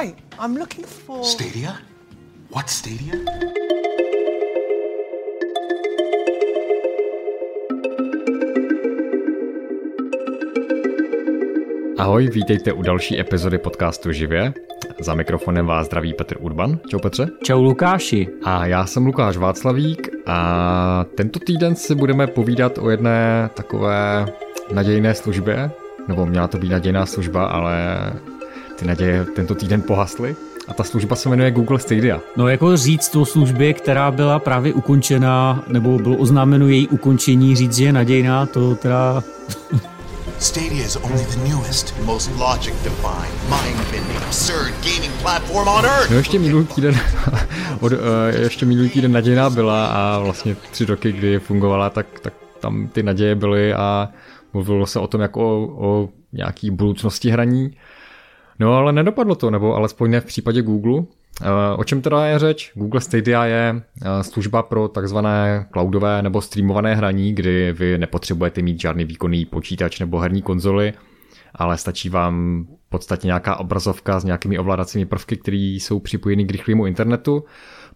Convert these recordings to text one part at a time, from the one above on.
Hi, I'm looking for. Stadia? What Stadia? Ahoj, vítejte u další epizody podcastu Živě. Za mikrofonem vás zdraví Petr Urban. Čau Petře. Čau Lukáši. A já jsem Lukáš Václavík a tento týden si budeme povídat o jedné takové nadějné službě, nebo měla to být nadějná služba, ale ty naděje tento týden pohasly. A ta služba se jmenuje Google Stadia. No jako říct o službě, která byla právě ukončena, nebo bylo oznámeno její ukončení, říct, že je nadějná, to teda... Stadia is only the newest, most logic-defying, mind-bending, absurd gaming platform on Earth. No ještě minulý týden, od, uh, ještě minulý týden nadějná byla a vlastně tři roky, kdy fungovala, tak, tak tam ty naděje byly a mluvilo se o tom jako o, o nějaký budoucnosti hraní. No ale nedopadlo to, nebo alespoň ne v případě Google. Eh, o čem teda je řeč? Google Stadia je eh, služba pro takzvané cloudové nebo streamované hraní, kdy vy nepotřebujete mít žádný výkonný počítač nebo herní konzoly, ale stačí vám v podstatě nějaká obrazovka s nějakými ovládacími prvky, které jsou připojeny k rychlému internetu,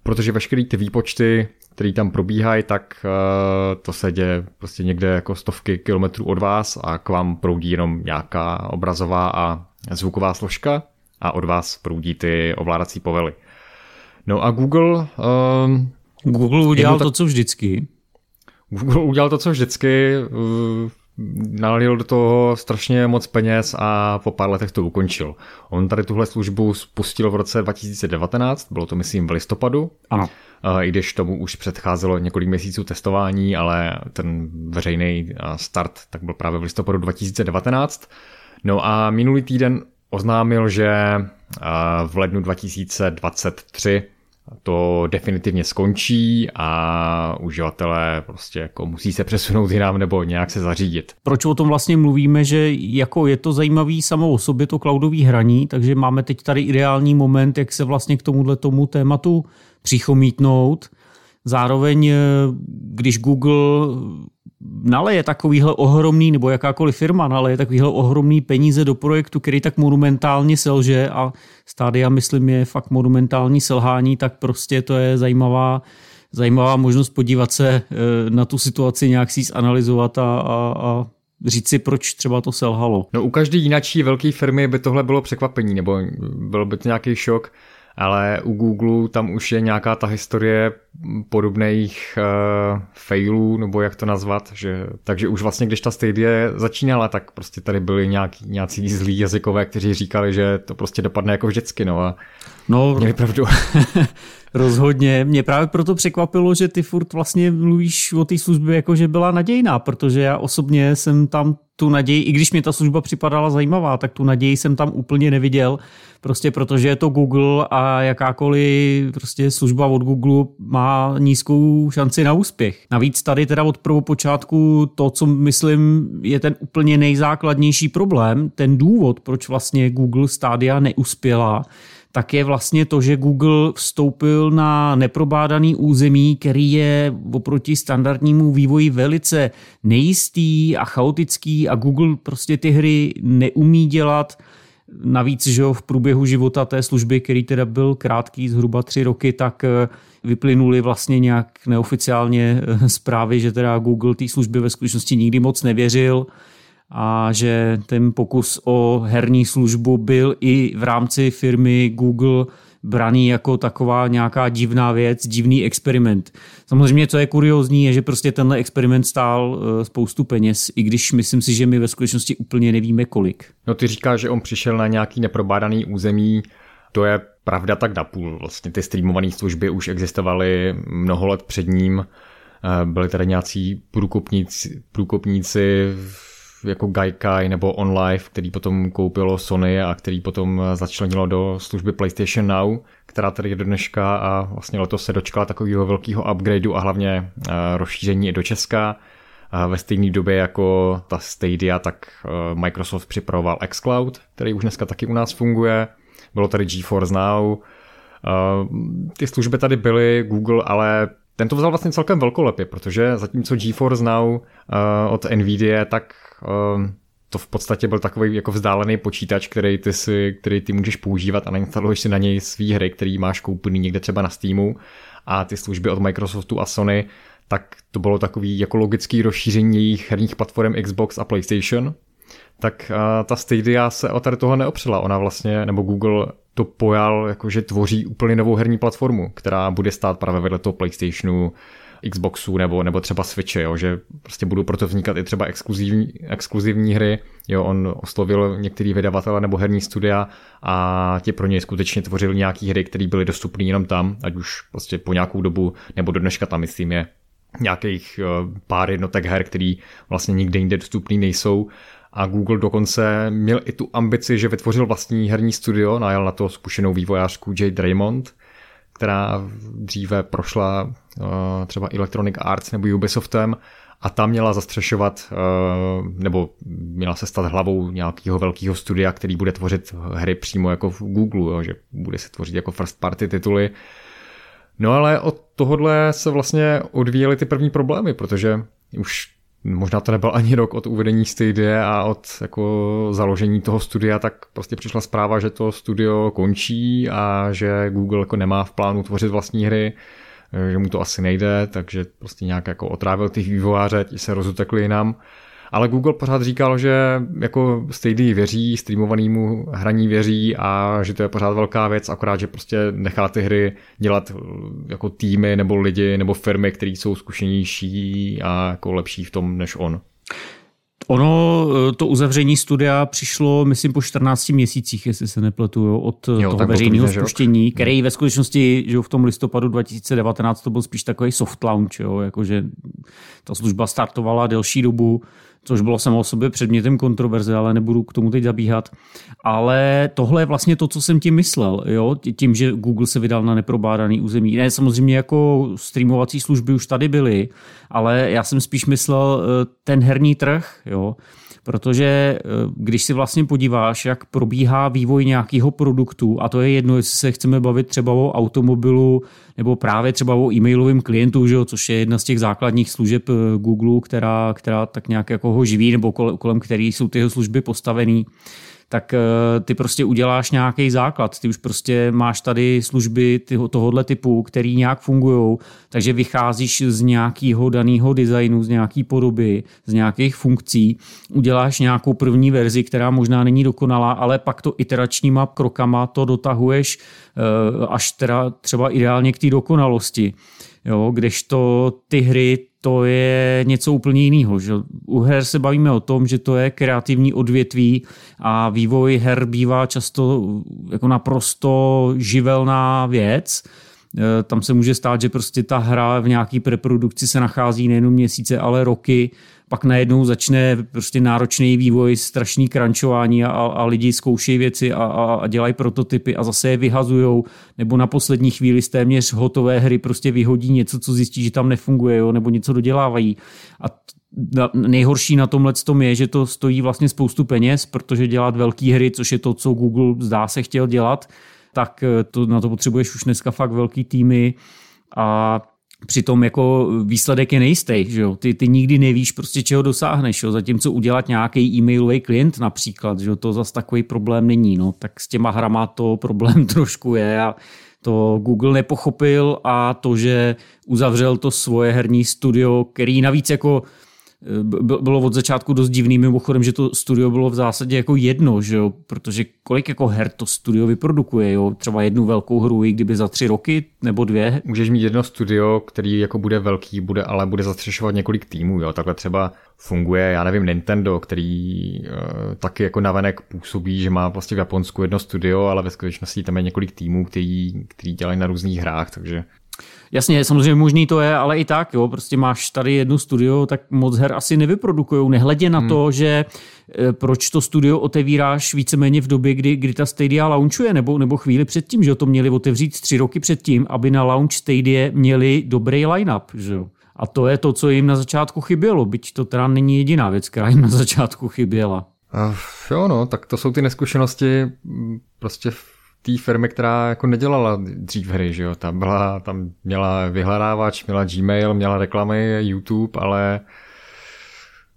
protože veškeré ty výpočty, které tam probíhají, tak eh, to se děje prostě někde jako stovky kilometrů od vás a k vám proudí jenom nějaká obrazová a zvuková složka a od vás proudí ty ovládací povely. No a Google... Um, Google udělal to, co vždycky. Google udělal to, co vždycky. Uh, nalil do toho strašně moc peněz a po pár letech to ukončil. On tady tuhle službu spustil v roce 2019, bylo to myslím v listopadu. Ano. I když tomu už předcházelo několik měsíců testování, ale ten veřejný start tak byl právě v listopadu 2019. No a minulý týden oznámil, že v lednu 2023 to definitivně skončí a uživatelé prostě jako musí se přesunout jinam nebo nějak se zařídit. Proč o tom vlastně mluvíme, že jako je to zajímavý samo o sobě to cloudové hraní, takže máme teď tady ideální moment, jak se vlastně k tomuhle tomu tématu přichomítnout. Zároveň, když Google naleje takovýhle ohromný, nebo jakákoliv firma naleje takovýhle ohromný peníze do projektu, který tak monumentálně selže a stádia, myslím, je fakt monumentální selhání, tak prostě to je zajímavá, zajímavá možnost podívat se eh, na tu situaci, nějak si zanalizovat a, a, a říct si, proč třeba to selhalo. No u každé jináčí velké firmy by tohle bylo překvapení, nebo bylo by to nějaký šok ale u Google tam už je nějaká ta historie podobných uh, failů, nebo jak to nazvat, že, takže už vlastně, když ta Stadia začínala, tak prostě tady byli nějaký, nějací zlí jazykové, kteří říkali, že to prostě dopadne jako vždycky, no a no, měli pravdu. Rozhodně. Mě právě proto překvapilo, že ty furt vlastně mluvíš o té službě jako, že byla nadějná, protože já osobně jsem tam tu naději, i když mi ta služba připadala zajímavá, tak tu naději jsem tam úplně neviděl, prostě protože je to Google a jakákoliv prostě služba od Google má nízkou šanci na úspěch. Navíc tady teda od prvopočátku to, co myslím, je ten úplně nejzákladnější problém, ten důvod, proč vlastně Google Stadia neuspěla, tak je vlastně to, že Google vstoupil na neprobádaný území, který je oproti standardnímu vývoji velice nejistý a chaotický a Google prostě ty hry neumí dělat. Navíc, že v průběhu života té služby, který teda byl krátký, zhruba tři roky, tak eh, vyplynuly vlastně nějak neoficiálně eh, zprávy, že teda Google té služby ve skutečnosti nikdy moc nevěřil a že ten pokus o herní službu byl i v rámci firmy Google braný jako taková nějaká divná věc, divný experiment. Samozřejmě, co je kuriozní, je, že prostě tenhle experiment stál eh, spoustu peněz, i když myslím si, že my ve skutečnosti úplně nevíme kolik. No ty říkáš, že on přišel na nějaký neprobádaný území, to je pravda tak napůl. Vlastně ty streamované služby už existovaly mnoho let před ním. Eh, byli tady nějací průkopníci, průkopníci v jako Gaikai nebo OnLive, který potom koupilo Sony a který potom začlenilo do služby PlayStation Now, která tady je do dneška a vlastně letos se dočkala takového velkého upgradeu a hlavně eh, rozšíření i do Česka. Ve stejné době jako ta Stadia, tak eh, Microsoft připravoval xCloud, který už dneska taky u nás funguje. Bylo tady GeForce Now. Eh, ty služby tady byly, Google ale ten to vzal vlastně celkem velkolepě, protože zatímco GeForce Now uh, od Nvidia, tak uh, to v podstatě byl takový jako vzdálený počítač, který ty, si, který ty můžeš používat a nainstaluješ si na něj svý hry, který máš koupený někde třeba na Steamu a ty služby od Microsoftu a Sony, tak to bylo takový jako logický rozšíření jejich herních platform Xbox a PlayStation. Tak ta Stadia se o tady toho neopřela. Ona vlastně, nebo Google to pojal, jako že tvoří úplně novou herní platformu, která bude stát právě vedle toho PlayStationu, Xboxu nebo, nebo třeba Switche, jo, že prostě budou proto vznikat i třeba exkluzivní, exkluzivní hry. Jo, on oslovil některý vydavatele nebo herní studia a ti pro něj skutečně tvořili nějaký hry, které byly dostupné jenom tam, ať už prostě po nějakou dobu, nebo do dneška tam myslím je nějakých eh, pár jednotek her, které vlastně nikde jinde dostupný nejsou. A Google dokonce měl i tu ambici, že vytvořil vlastní herní studio, najal na to zkušenou vývojářku Jade Raymond, která dříve prošla uh, třeba Electronic Arts nebo Ubisoftem a tam měla zastřešovat, uh, nebo měla se stát hlavou nějakého velkého studia, který bude tvořit hry přímo jako v Google, jo, že bude se tvořit jako first party tituly. No ale od tohohle se vlastně odvíjely ty první problémy, protože už možná to nebyl ani rok od uvedení Stadia a od jako založení toho studia, tak prostě přišla zpráva, že to studio končí a že Google jako nemá v plánu tvořit vlastní hry, že mu to asi nejde, takže prostě nějak jako otrávil ty vývojáře, ti se rozutekli jinam. Ale Google pořád říkal, že jako Stadia věří, streamovanému hraní věří a že to je pořád velká věc, akorát, že prostě nechá ty hry dělat eh, jako týmy nebo lidi nebo firmy, které jsou zkušenější a jako lepší v tom než on. Ono, eh, to uzavření studia přišlo, myslím, po 14 měsících, jestli se nepletu, jo, od jo, toho veřejného spuštění, který ve skutečnosti, že v tom listopadu 2019 to byl spíš takový soft launch, jo, jakože ta služba startovala delší dobu, což bylo samo o sobě předmětem kontroverze, ale nebudu k tomu teď zabíhat. Ale tohle je vlastně to, co jsem tím myslel, jo? tím, že Google se vydal na neprobádaný území. Ne, samozřejmě jako streamovací služby už tady byly, ale já jsem spíš myslel eh, ten herní trh, jo? Protože eh, když si vlastně podíváš, jak probíhá vývoj nějakého produktu, a to je jedno, jestli se chceme bavit třeba o automobilu nebo právě třeba o e-mailovém klientu, že jo, což je jedna z těch základních služeb eh, Google, která, která tak nějak jako ho živí nebo kolem, který jsou ty služby postavený tak eh, ty prostě uděláš nějaký základ. Ty už prostě máš tady služby tohohle typu, který nějak fungují, takže vycházíš z nějakého daného designu, z nějaké podoby, z nějakých funkcí, uděláš nějakou první verzi, která možná není dokonalá, ale pak to iteračníma krokama to dotahuješ eh, až teda třeba ideálně k té dokonalosti. Jo, kdežto ty hry to je něco úplně jiného. Že? U her se bavíme o tom, že to je kreativní odvětví a vývoj her bývá často jako naprosto živelná věc. E, tam se může stát, že prostě ta hra v nějaký preprodukci se nachází nejenom měsíce, ale roky pak najednou začne prostě náročný vývoj, strašný krančování a, a lidi zkoušejí věci a, a, a dělají prototypy a zase je vyhazujou, nebo na poslední chvíli z téměř hotové hry prostě vyhodí něco, co zjistí, že tam nefunguje, jo, nebo něco dodělávají. A nejhorší na tomhle tom je, že to stojí vlastně spoustu peněz, protože dělat velké hry, což je to, co Google zdá se chtěl dělat, tak to, na to potřebuješ už dneska fakt velký týmy a Přitom jako výsledek je nejistý, že jo? Ty, ty nikdy nevíš prostě čeho dosáhneš, jo? zatímco udělat nějaký e-mailový klient například, že jo? to zase takový problém není, no tak s těma hrama to problém trošku je a to Google nepochopil a to, že uzavřel to svoje herní studio, který navíc jako bylo od začátku dost divný mimochodem, že to studio bylo v zásadě jako jedno, že jo? protože kolik jako her to studio vyprodukuje, jo? třeba jednu velkou hru, i kdyby za tři roky nebo dvě. Můžeš mít jedno studio, který jako bude velký, bude, ale bude zastřešovat několik týmů, jo? takhle třeba funguje, já nevím, Nintendo, který uh, taky jako navenek působí, že má vlastně v Japonsku jedno studio, ale ve skutečnosti tam je několik týmů, který, který dělají na různých hrách, takže Jasně, samozřejmě možný to je, ale i tak, jo, prostě máš tady jedno studio, tak moc her asi nevyprodukují, nehledě na hmm. to, že e, proč to studio otevíráš víceméně v době, kdy, kdy ta Stadia launchuje, nebo, nebo chvíli předtím, že to měli otevřít tři roky předtím, aby na launch Stadia měli dobrý line-up, že jo. A to je to, co jim na začátku chybělo, byť to teda není jediná věc, která jim na začátku chyběla. Uh, jo, no, tak to jsou ty neskušenosti prostě té firmy, která jako nedělala dřív hry, že jo, tam byla, tam měla vyhledávač, měla Gmail, měla reklamy, YouTube, ale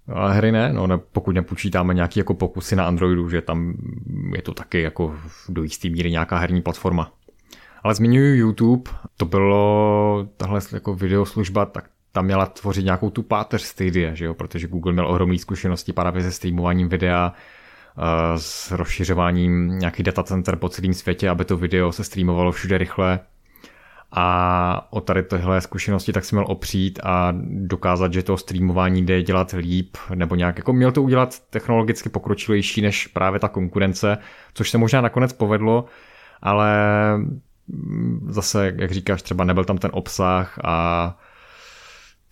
Ale hry ne, no ne, pokud nepočítáme nějaký jako pokusy na Androidu, že tam je to taky jako do jistý míry nějaká herní platforma. Ale zmiňuji YouTube, to bylo tahle jako videoslužba, tak tam měla tvořit nějakou tu páteř Stadia, že jo? protože Google měl ohromné zkušenosti právě se streamováním videa, s rozšiřováním nějaký datacenter po celém světě, aby to video se streamovalo všude rychle. A o tady tohle zkušenosti tak si měl opřít a dokázat, že to streamování jde dělat líp, nebo nějak jako měl to udělat technologicky pokročilejší než právě ta konkurence, což se možná nakonec povedlo, ale zase, jak říkáš, třeba nebyl tam ten obsah a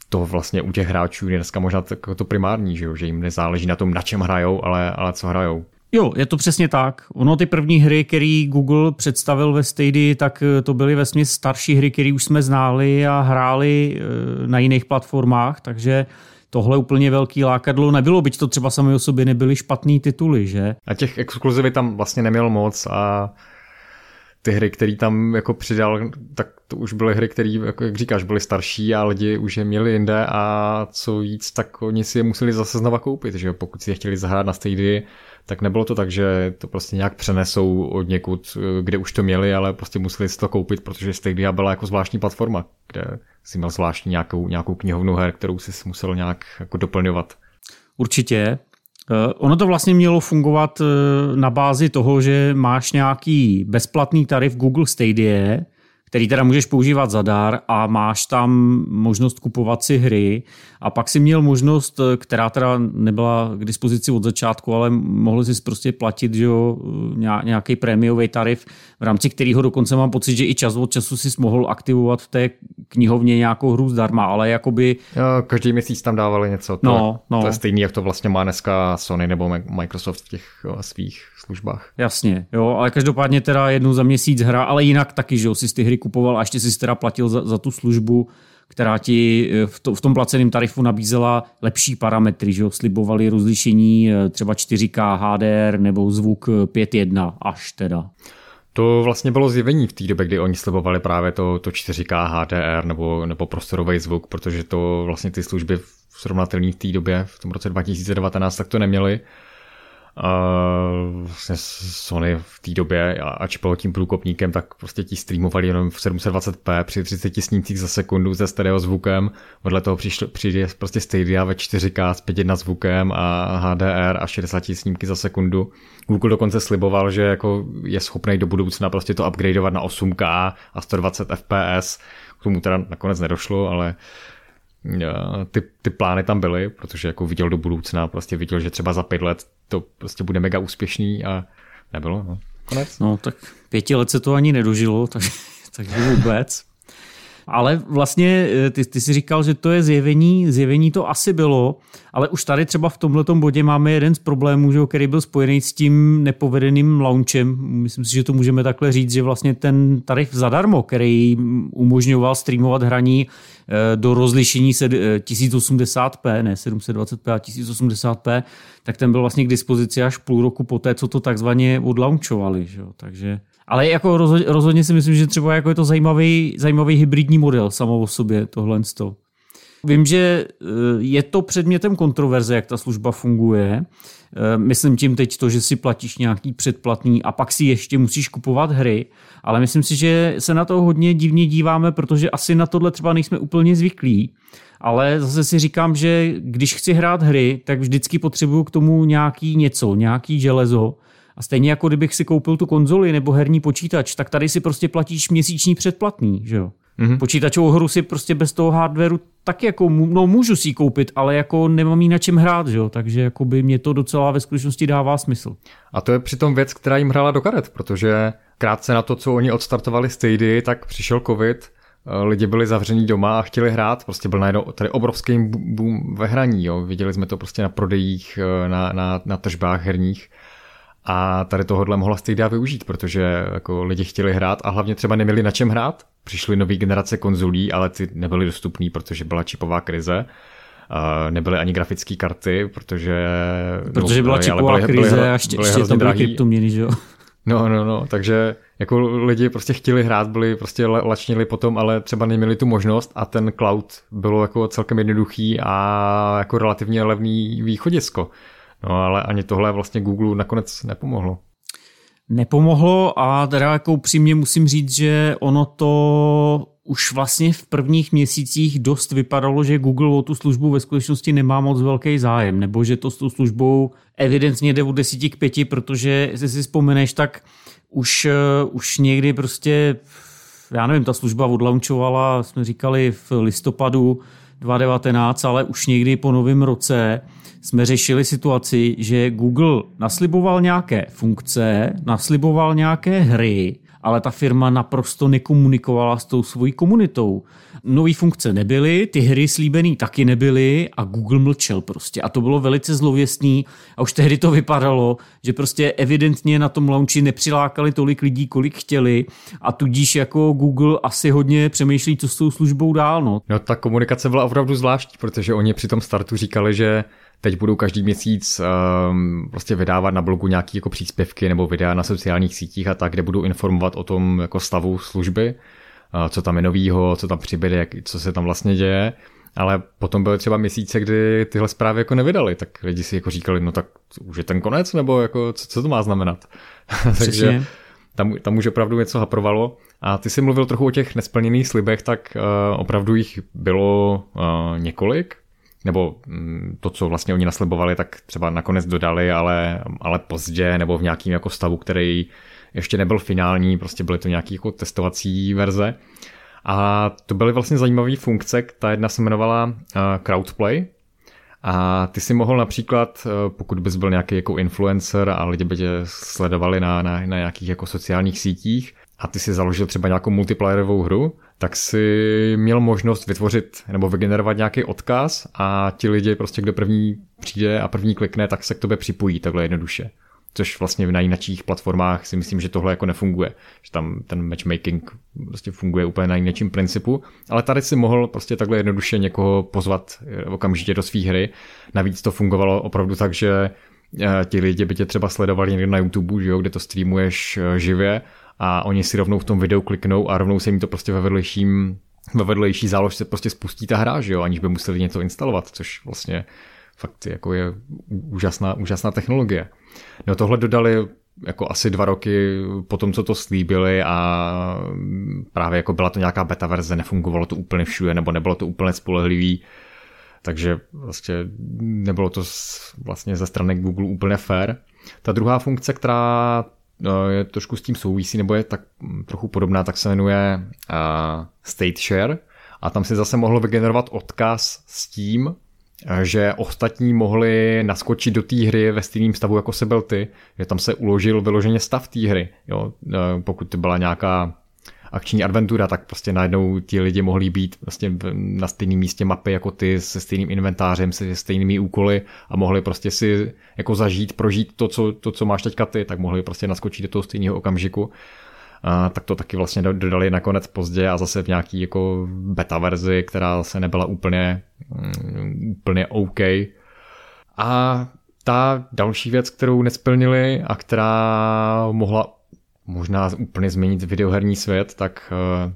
to vlastně u těch hráčů je dneska možná to, to primární, že, jo? že jim nezáleží na tom, na čem hrajou, ale, ale co hrajou. Jo, je to přesně tak. Ono ty první hry, které Google představil ve Stadia, tak eh, to byly vlastně starší hry, které už jsme znali a hráli eh, na jiných platformách, takže tohle úplně velký lákadlo nebylo, byť to třeba sami o sobě nebyly špatný tituly, že? A těch exkluzivy tam vlastně neměl moc a ty hry, které tam jako přidal, tak to už byly hry, které, jako jak říkáš, byly starší a lidi už je měli jinde a co víc, tak oni si je museli zase znova koupit, že pokud si je chtěli zahrát na Stadia, tak nebylo to tak, že to prostě nějak přenesou od někud, kde už to měli, ale prostě museli si to koupit, protože Stadia byla jako zvláštní platforma, kde si měl zvláštní nějakou, nějakou knihovnu her, kterou si musel nějak jako doplňovat. Určitě. Eh, ono to vlastně mělo fungovat eh, na bázi toho, že máš nějaký bezplatný tarif Google Stadia, který teda můžeš používat zadar a máš tam možnost kupovat si hry a pak si měl možnost, eh, která teda nebyla k dispozici od začátku, ale mohl si prostě platit že jo, nějaký prémiový tarif, v rámci kterého dokonce mám pocit, že i čas od času si mohl aktivovat v té knihovně nějakou hru zdarma, ale jakoby... Jo, každý měsíc tam dávali něco. To, no, no. to je stejný, jak to vlastně má dneska Sony nebo Microsoft v těch jo, svých službách. Jasně, jo, ale každopádně teda jednou za měsíc hra, ale jinak taky, že jo, si ty hry kupoval a ještě si teda platil za, za tu službu, která ti eh, v, to, v tom placeném tarifu nabízela lepší parametry, že jo, slibovali rozlišení eh, třeba 4K HDR nebo zvuk 5.1 až teda. To vlastně bylo zjevení v té době, kdy oni slibovali právě to, to 4K HDR nebo, nebo prostorový zvuk, protože to vlastně ty služby srovnatelné v té době, v tom roce 2019, tak to neměli. Uh, vlastně Sony v té době, ač bylo tím průkopníkem, tak prostě ti streamovali jenom v 720p při 30 snímcích za sekundu se stereo zvukem. Vedle toho přišlo, přijde prostě Stadia ve 4K s 5.1 zvukem a HDR a 60 snímky za sekundu. Google dokonce sliboval, že jako je schopný do budoucna prostě to upgradeovat na 8K a 120 fps. K tomu teda nakonec nedošlo, ale ty, ty plány tam byly, protože jako viděl do budoucna, prostě viděl, že třeba za pět let to prostě bude mega úspěšný a nebylo. No. Konec. No tak pěti let se to ani nedožilo, takže, takže vůbec. Ale vlastně eh, ty, ty si říkal, že to je zjevení, zjevení to asi bylo, ale už tady třeba v tomhle bodě máme jeden z problémů, že, který byl spojený s tím nepovedeným launchem. Myslím si, že to můžeme takhle říct, že vlastně ten tarif zadarmo, který umožňoval streamovat hraní eh, do rozlišení 1080p, eh, ne 720p a 1080p, tak ten byl vlastně k dispozici až půl roku poté, co to takzvaně odlaunchovali. Že? Takže ale jako rozhodně, rozhodně si myslím, že třeba jako je to zajímavý, zajímavý hybridní model samo o sobě, tohle. Vím, že eh, je to předmětem kontroverze, jak ta služba funguje. Eh, myslím tím teď to, že si platíš nějaký předplatný a pak si ještě musíš kupovat hry, ale myslím si, že se na to hodně divně díváme, protože asi na tohle třeba nejsme úplně zvyklí. Ale zase si říkám, že když chci hrát hry, tak vždycky potřebuju k tomu nějaký něco, nějaký železo, a stejně jako kdybych si koupil tu konzoli nebo herní počítač, tak tady si prostě platíš měsíční předplatný, že jo? Mm-hmm. Počítačovou hru si prostě bez toho hardwareu tak jako, no můžu si ji koupit, ale jako nemám jí na čem hrát, že jo? takže jako by mě to docela ve skutečnosti dává smysl. A to je přitom věc, která jim hrála do karet, protože krátce na to, co oni odstartovali Stadia, tak přišel covid, eh, lidi byli zavření doma a chtěli hrát, prostě byl najednou tady obrovský boom ve hraní, jo? viděli jsme to prostě na prodejích, eh, na, na, na tržbách herních a tady tohohle mohla Stadia využít, protože jako lidi chtěli hrát a hlavně třeba neměli na čem hrát. Přišly nové generace konzolí, ale ty nebyly dostupné, protože byla čipová krize. Uh, nebyly ani grafické karty, protože... Protože byla čipová byly, krize byly, a ještě, ještě to byly kryptoměny, že jo? No, no, no, takže jako lidi prostě chtěli hrát, byli prostě lačnili potom, ale třeba neměli tu možnost a ten cloud bylo jako celkem jednoduchý a jako relativně levný východisko. No ale ani tohle vlastně Google nakonec nepomohlo. Nepomohlo a teda jako upřímně musím říct, že ono to už vlastně v prvních měsících dost vypadalo, že Google o tu službu ve skutečnosti nemá moc velký zájem, nebo že to s tou službou evidentně jde od 10 k 5, protože jestli si vzpomeneš, tak už, uh, už někdy prostě, já nevím, ta služba odlaunčovala, jsme říkali v listopadu 2019, ale už někdy po novém roce jsme řešili situaci, že Google nasliboval nějaké funkce, nasliboval nějaké hry, ale ta firma naprosto nekomunikovala s tou svojí komunitou. Nové funkce nebyly, ty hry slíbený taky nebyly a Google mlčel prostě. A to bylo velice zlověstný a už tehdy to vypadalo, že prostě evidentně na tom launchi nepřilákali tolik lidí, kolik chtěli a tudíž jako Google asi hodně přemýšlí, co s tou službou dál. No. no ta komunikace byla opravdu zvláštní, protože oni při tom startu říkali, že teď budou každý měsíc um, prostě vydávat na blogu nějaké jako příspěvky nebo videa na sociálních sítích a tak, kde budou informovat o tom jako stavu služby, uh, co tam je novýho, co tam přibyde, jak, co se tam vlastně děje. Ale potom byly třeba měsíce, kdy tyhle zprávy jako nevydali, tak lidi si jako říkali, no tak už je ten konec, nebo jako co, co to má znamenat. Takže tam, tam už opravdu něco haprovalo. A ty jsi mluvil trochu o těch nesplněných slibech, tak uh, opravdu jich bylo uh, několik nebo mm, to, co vlastně oni naslibovali, tak třeba nakonec dodali, ale, ale pozdě, nebo v nějakým jako stavu, který ještě nebyl finální, prostě byly to nějaké jako testovací verze. A to byly vlastně zajímavé funkce, ta jedna se jmenovala uh, Crowdplay, a ty si mohl například, uh, pokud bys byl nějaký jako influencer a lidi by tě sledovali na, na, na nějakých jako sociálních sítích a ty si založil třeba nějakou multiplayerovou hru, tak si měl možnost vytvořit nebo vygenerovat nějaký odkaz a ti lidi prostě, kdo první přijde a první klikne, tak se k tobě připojí takhle jednoduše. Což vlastně na jiných platformách si myslím, že tohle jako nefunguje. Že tam ten matchmaking prostě funguje úplně na jiném principu. Ale tady si mohl prostě takhle jednoduše někoho pozvat okamžitě do své hry. Navíc to fungovalo opravdu tak, že eh, ti lidi by tě třeba sledovali někde na YouTube, že jo, kde to streamuješ eh, živě a oni si rovnou v tom videu kliknou a rovnou se jim to prostě ve vedlejším ve vedlejší záložce prostě spustí ta hra, že jo, aniž by museli něco instalovat, což vlastně fakt jako je úžasná, úžasná technologie. No tohle dodali jako asi dva roky po tom, co to slíbili a právě jako byla to nějaká beta verze, nefungovalo to úplně všude, nebo nebylo to úplně spolehlivý, takže vlastně nebylo to vlastně ze strany Google úplně fair. Ta druhá funkce, která je trošku s tím souvisí, nebo je tak mm, trochu podobná, tak se jmenuje uh, State Share a tam si zase mohl vygenerovat odkaz s tím, že ostatní mohli naskočit do té hry ve stejném stavu, jako se byl ty, že tam se uložil vyloženě stav té hry. Jo? Pokud to byla nějaká akční adventura, tak prostě najednou ti lidi mohli být vlastně na stejném místě mapy jako ty, se stejným inventářem, se stejnými úkoly a mohli prostě si jako zažít, prožít to, co, to, co máš teďka ty, tak mohli prostě naskočit do toho stejného okamžiku. A, tak to taky vlastně dodali nakonec pozdě a zase v nějaký jako beta verzi, která se nebyla úplně, um, úplně OK. A ta další věc, kterou nesplnili a která mohla možná úplně změnit videoherní svět, tak eh,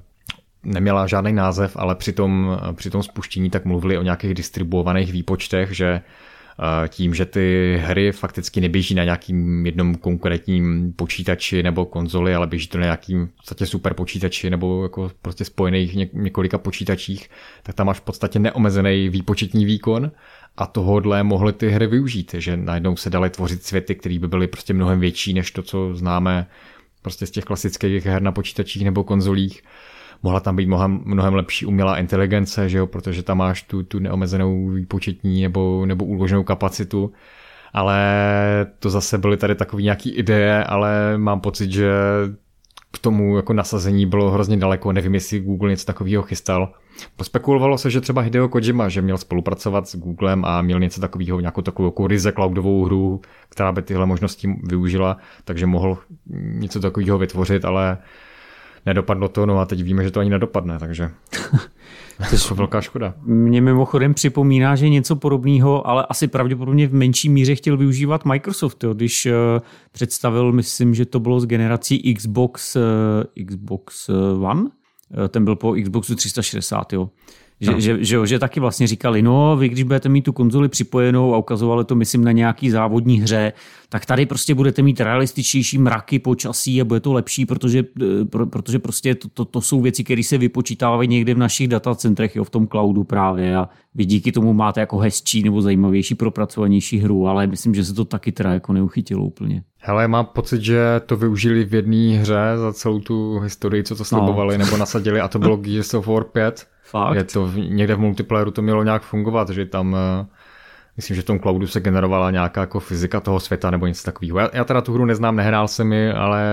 neměla žádný název, ale při tom, eh, při tom spuštění tak mluvili o nějakých distribuovaných výpočtech, že eh, tím, že ty hry fakticky neběží na nějakým jednom konkrétním počítači nebo konzoli, ale běží to na nějakým v podstatě super počítači nebo jako prostě spojených několika počítačích, tak tam máš v podstatě neomezený výpočetní výkon a tohodle mohly ty hry využít, že najednou se daly tvořit světy, které by byly prostě mnohem větší než to, co známe prostě z těch klasických her na počítačích nebo konzolích. Mohla tam být mnohem, mnohem lepší umělá inteligence, že jo, protože tam máš tu, tu neomezenou výpočetní nebo, nebo uloženou kapacitu. Ale to zase byly tady takové nějaké ideje, ale mám pocit, že k tomu jako nasazení bylo hrozně daleko, nevím, jestli Google něco takového chystal. Pospekulovalo se, že třeba Hideo Kojima, že měl spolupracovat s Googlem a měl něco takového, nějakou takovou jako ryze cloudovou hru, která by tyhle možnosti využila, takže mohl něco takového vytvořit, ale nedopadlo to, no a teď víme, že to ani nedopadne, takže... Což je velká škoda. Mě mimochodem připomíná, že něco podobného, ale asi pravděpodobně v menší míře chtěl využívat Microsoft, jo, když uh, představil, myslím, že to bylo z generací Xbox, uh, Xbox One, uh, ten byl po Xboxu 360, jo. Že, no. že, že, že taky vlastně říkali, no vy když budete mít tu konzoli připojenou a ukazovali to myslím na nějaký závodní hře, tak tady prostě budete mít realističnější mraky počasí a bude to lepší, protože, eh, pro, protože prostě to, to, to jsou věci, které se vypočítávají někde v našich datacentrech, jo, v tom cloudu právě a vy díky tomu máte jako hezčí nebo zajímavější, propracovanější hru, ale myslím, že se to taky teda jako neuchytilo úplně. Hele, mám pocit, že to využili v jedné hře za celou tu historii, co to slibovali, no. nebo nasadili a to bylo Gears of War 5 Fakt? Je to někde v multiplayeru to mělo nějak fungovat, že tam eh, myslím, že v tom cloudu se generovala nějaká jako fyzika toho světa nebo něco takového. Já, já teda tu hru neznám, nehrál jsem mi, ale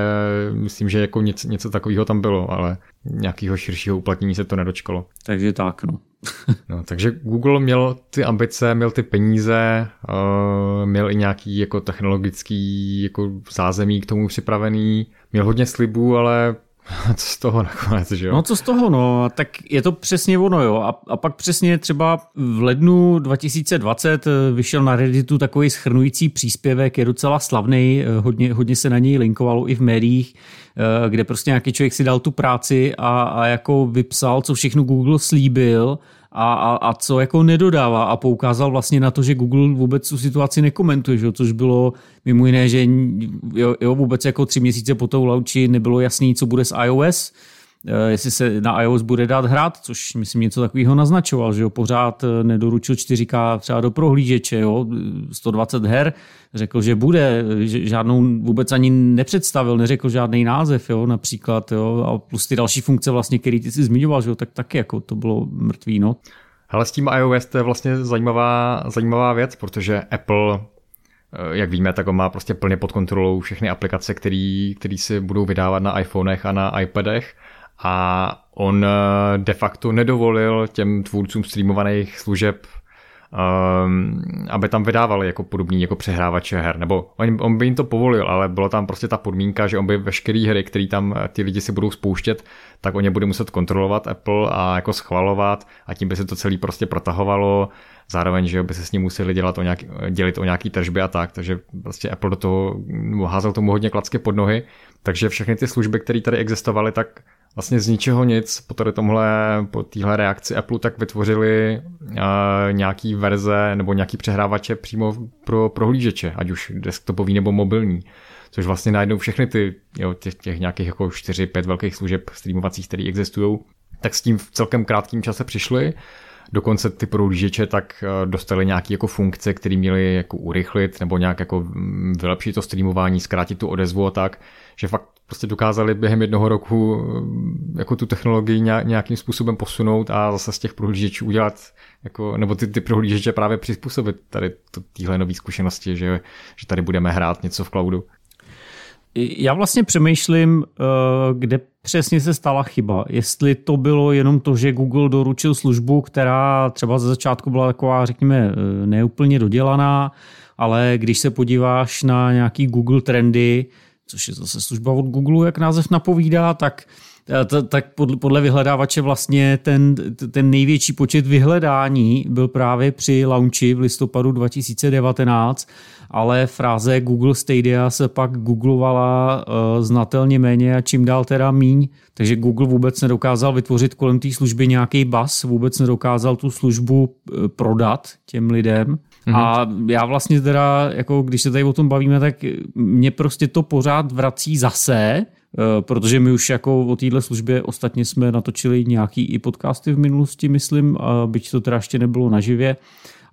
myslím, že jako něco, něco takového tam bylo, ale nějakého širšího uplatnění se to nedočkalo. Takže tak, no. no takže Google měl ty ambice, měl ty peníze, uh, měl i nějaký jako technologický jako zázemí k tomu připravený, měl hodně slibů, ale co z toho nakonec, že jo? No co z toho, no, tak je to přesně ono, jo. A, a pak přesně třeba v lednu 2020 eh, vyšel na Redditu takový schrnující příspěvek, je docela slavný, eh, hodně, hodně se na něj linkovalo i v médiích, eh, kde prostě nějaký člověk si dal tu práci a, a jako vypsal, co všechno Google slíbil a, a, a co jako nedodává a poukázal vlastně na to, že Google vůbec tu situaci nekomentuje, že? což bylo mimo jiné, že jo, jo, vůbec jako tři měsíce po tou lauči nebylo jasný, co bude s iOS, jestli se na iOS bude dát hrát, což myslím něco takového naznačoval, že jo, pořád eh, nedoručil 4K třeba do prohlížeče, jo, 120 her, řekl, že bude, že žádnou vůbec ani nepředstavil, neřekl žádný název, jo, například, jo, a plus ty další funkce vlastně, který ty si zmiňoval, že jo, tak taky jako to bylo mrtvý, no. Ale s tím iOS to je vlastně zajímavá, zajímavá věc, protože Apple eh, jak víme, tak on má prostě plně pod kontrolou všechny aplikace, které si budou vydávat na iPhonech a na iPadech a on eh, de facto nedovolil těm tvůrcům streamovaných služeb um, aby tam vydávali jako podobný jako přehrávače her, nebo on, on by jim to povolil, ale byla tam prostě ta podmínka, že on by veškeré hry, které tam eh, ty lidi si budou spouštět, tak on je bude muset kontrolovat Apple a jako schvalovat a tím by se to celý prostě protahovalo, zároveň, že by se s ním museli dělat o nějaký, dělit o nějaký tržby a tak, takže prostě Apple do toho házel tomu hodně klacky pod nohy, takže všechny ty služby, které tady existovaly, tak vlastně z ničeho nic po tady tomhle, po téhle reakci Apple tak vytvořili uh, nějaký verze nebo nějaký přehrávače přímo pro prohlížeče, ať už desktopový nebo mobilní. Což vlastně najednou všechny ty, jo, těch, těch nějakých jako 4-5 velkých služeb streamovacích, které existují, tak s tím v celkem krátkém čase přišli. Dokonce ty prohlížeče tak dostali nějaké jako funkce, které měly jako urychlit nebo nějak jako mm, vylepšit to streamování, zkrátit tu odezvu a tak, že fakt prostě dokázali během jednoho roku eh, jako tu technologii nějakým způsobem posunout a zase z těch prohlížečů udělat, jako, nebo ty, ty prohlížeče právě přizpůsobit tady téhle nové zkušenosti, že, že tady budeme hrát něco v cloudu. Já vlastně přemýšlím, eh, kde přesně se stala chyba. Jestli to bylo jenom to, že Google doručil službu, která třeba ze začátku byla taková, řekněme, eh, neúplně dodělaná, ale když se podíváš na nějaký Google trendy, což je zase služba od Google, jak název napovídá, tak tak podle vyhledávače vlastně ten, ten největší počet vyhledání byl právě při launchi v listopadu 2019, ale fráze Google Stadia se pak googlovala uh, znatelně méně a čím dál teda míň, takže Google vůbec nedokázal vytvořit kolem té služby nějaký bas, vůbec nedokázal tu službu uh, prodat těm lidem. Mm-hmm. A já vlastně teda, jako když se tady o tom bavíme, tak mě prostě to pořád vrací zase, eh, protože my už jako o téhle službě ostatně jsme natočili nějaký i podcasty v minulosti, myslím, byť to teda ještě nebylo naživě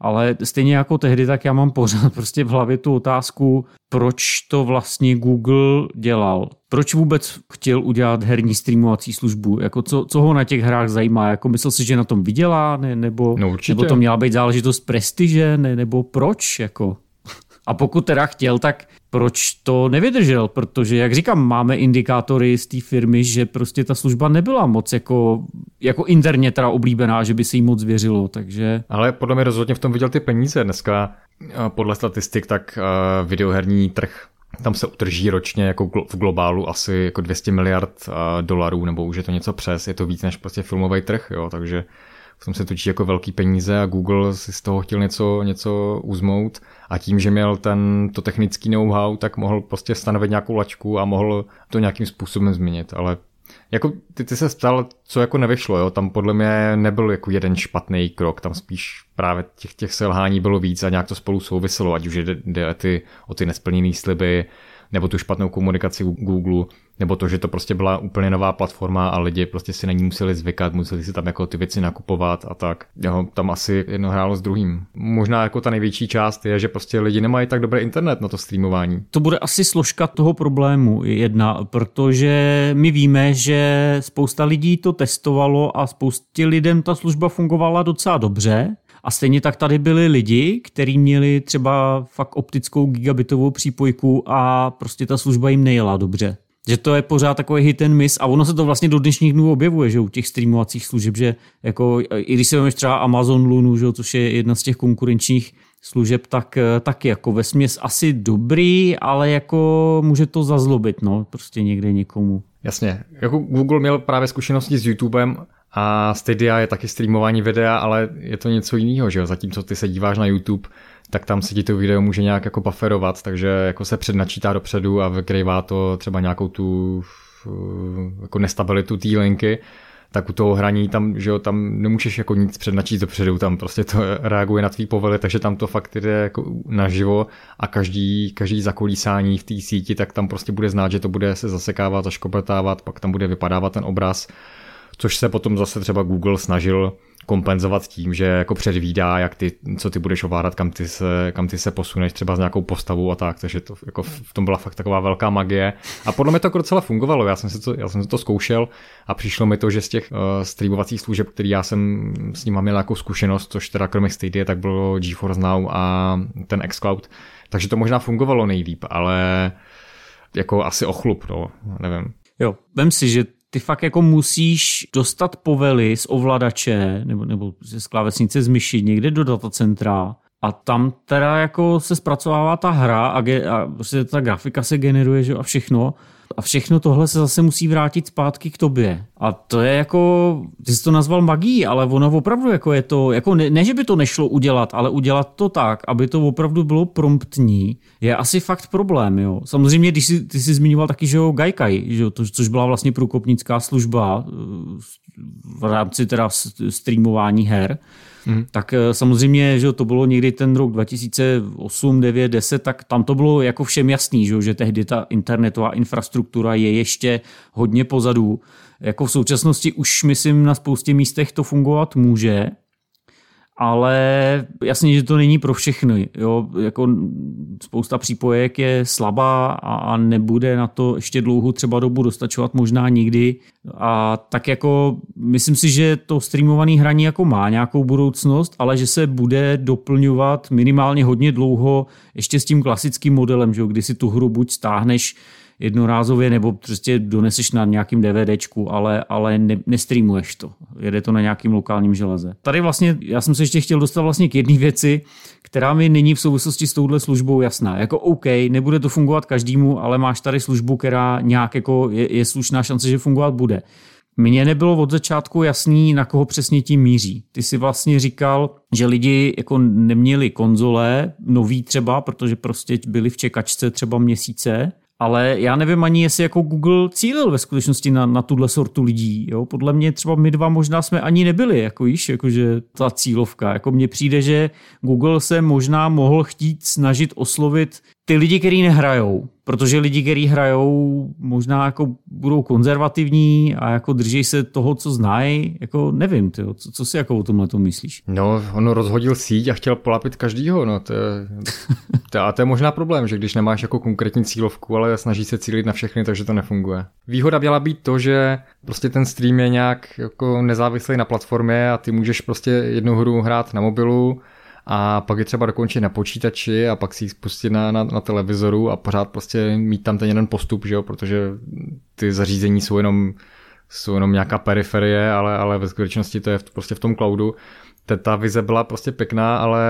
ale stejně jako tehdy, tak já mám pořád prostě v hlavě tu otázku, proč to vlastně Google dělal. Proč vůbec chtěl udělat herní streamovací službu? Jako co, co ho na těch hrách zajímá? Jako myslel si, že na tom vydělá? Ne, nebo, no nebo to měla být záležitost prestiže? Ne, nebo proč? Jako? A pokud teda chtěl, tak proč to nevydržel? Protože, jak říkám, máme indikátory z té firmy, že prostě ta služba nebyla moc jako, jako interně teda oblíbená, že by se jí moc věřilo, takže... Ale podle mě rozhodně v tom viděl ty peníze. Dneska eh, podle statistik tak eh, videoherní trh tam se utrží ročně jako v globálu asi jako 200 miliard eh, dolarů, nebo už je to něco přes, je to víc než prostě filmový trh, jo, takže jsem se točí jako velký peníze a Google si z toho chtěl něco, něco uzmout. A tím, že měl ten, to technický know-how, tak mohl prostě stanovit nějakou lačku a mohl to nějakým způsobem změnit, ale jako ty, ty se ptal, co jako nevyšlo, jo? tam podle mě nebyl jako jeden špatný krok, tam spíš právě těch, těch selhání bylo víc a nějak to spolu souviselo, ať už jde, jde ty, o ty nesplněné sliby, nebo tu špatnou komunikaci Google, nebo to, že to prostě byla úplně nová platforma a lidi prostě si na ní museli zvykat, museli si tam jako ty věci nakupovat a tak. Jo, tam asi jedno hrálo s druhým. Možná jako ta největší část je, že prostě lidi nemají tak dobrý internet na to streamování. To bude asi složka toho problému jedna, protože my víme, že spousta lidí to testovalo a spoustě lidem ta služba fungovala docela dobře, a stejně tak tady byli lidi, kteří měli třeba fakt optickou gigabitovou přípojku a prostě ta služba jim nejela dobře. Že to je pořád takový hit and miss a ono se to vlastně do dnešních dnů objevuje, že u těch streamovacích služeb, že jako, i když si vezmeš třeba Amazon Lunu, že, což je jedna z těch konkurenčních služeb, tak taky jako ve směs asi dobrý, ale jako může to zazlobit, no, prostě někde někomu. Jasně, jako Google měl právě zkušenosti s YouTubem a Stadia je taky streamování videa, ale je to něco jiného, že jo? Zatímco ty se díváš na YouTube, tak tam se ti to video může nějak jako bufferovat, takže jako se přednačítá dopředu a vykrývá to třeba nějakou tu jako nestabilitu té linky, tak u toho hraní tam, že jo, tam nemůžeš jako nic přednačít dopředu, tam prostě to reaguje na tvý povely, takže tam to fakt jde jako naživo a každý, každý zakolísání v té síti, tak tam prostě bude znát, že to bude se zasekávat a škopetávat, pak tam bude vypadávat ten obraz což se potom zase třeba Google snažil kompenzovat tím, že jako předvídá, jak ty, co ty budeš ovládat, kam ty, se, kam ty se posuneš třeba s nějakou postavou a tak, takže to, jako v tom byla fakt taková velká magie. A podle mě to jako docela fungovalo, já jsem, si to, já jsem si to zkoušel a přišlo mi to, že z těch uh, streamovacích služeb, který já jsem s nimi měl nějakou zkušenost, což teda kromě Stadia, tak bylo GeForce Now a ten xCloud, takže to možná fungovalo nejlíp, ale jako asi ochlup, no, nevím. Jo, vem si, že ty fakt jako musíš dostat povely z ovladače nebo, nebo ze klávesnice z myši někde do datacentra a tam teda jako se zpracovává ta hra a, ge, a prostě ta grafika se generuje že, a všechno a všechno tohle se zase musí vrátit zpátky k tobě. A to je jako, ty jsi to nazval magií, ale ono opravdu jako je to, jako ne, ne, že by to nešlo udělat, ale udělat to tak, aby to opravdu bylo promptní, je asi fakt problém, jo. Samozřejmě, když jsi, ty jsi zmiňoval taky, že jo, Gaikai, že jo, to, což byla vlastně průkopnická služba eh, v rámci teda streamování her, Hmm. Tak eh, samozřejmě, že to bylo někdy ten rok 2008, 9, 10, tak tam to bylo jako všem jasný, že, že tehdy ta internetová infrastruktura je ještě hodně pozadu. Jako v současnosti už myslím na spoustě místech to fungovat může, ale jasně, že to není pro všechny. Jo? Jako spousta přípojek je slabá a nebude na to ještě dlouhou třeba dobu dostačovat, možná nikdy. A tak jako myslím si, že to streamované hraní jako má nějakou budoucnost, ale že se bude doplňovat minimálně hodně dlouho ještě s tím klasickým modelem, že kdy si tu hru buď stáhneš jednorázově nebo prostě doneseš na nějakým DVDčku, ale, ale ne, nestreamuješ to. Jede to na nějakým lokálním železe. Tady vlastně, já jsem se ještě chtěl dostat vlastně k jedné věci, která mi není v souvislosti s touhle službou jasná. Jako OK, nebude to fungovat každému, ale máš tady službu, která nějak jako je, je slušná šance, že fungovat bude. Mně nebylo od začátku jasný, na koho přesně tím míří. Ty si vlastně říkal, že lidi jako neměli konzole, nový třeba, protože prostě byli v čekačce třeba měsíce ale já nevím ani, jestli jako Google cílil ve skutečnosti na, na tuhle sortu lidí. Jo? Podle mě třeba my dva možná jsme ani nebyli, jako již, jakože ta cílovka. Jako mně přijde, že Google se možná mohl chtít snažit oslovit ty lidi, kteří nehrajou, protože lidi, kteří hrajou, možná jako budou konzervativní a jako drží se toho, co znají, jako nevím, tyjo, co, co si jako o tomhle to myslíš? No, ono rozhodil síť a chtěl polapit každýho, no, to je, to, a to je možná problém, že když nemáš jako konkrétní cílovku, ale snaží se cílit na všechny, takže to nefunguje. Výhoda měla být to, že prostě ten stream je nějak jako nezávislý na platformě a ty můžeš prostě jednu hru hrát na mobilu, a pak je třeba dokončit na počítači a pak si ji spustit na, na, na televizoru a pořád prostě mít tam ten jeden postup, že jo, protože ty zařízení jsou jenom, jsou jenom nějaká periferie, ale, ale ve skutečnosti to je v, prostě v tom cloudu. Ta vize byla prostě pěkná, ale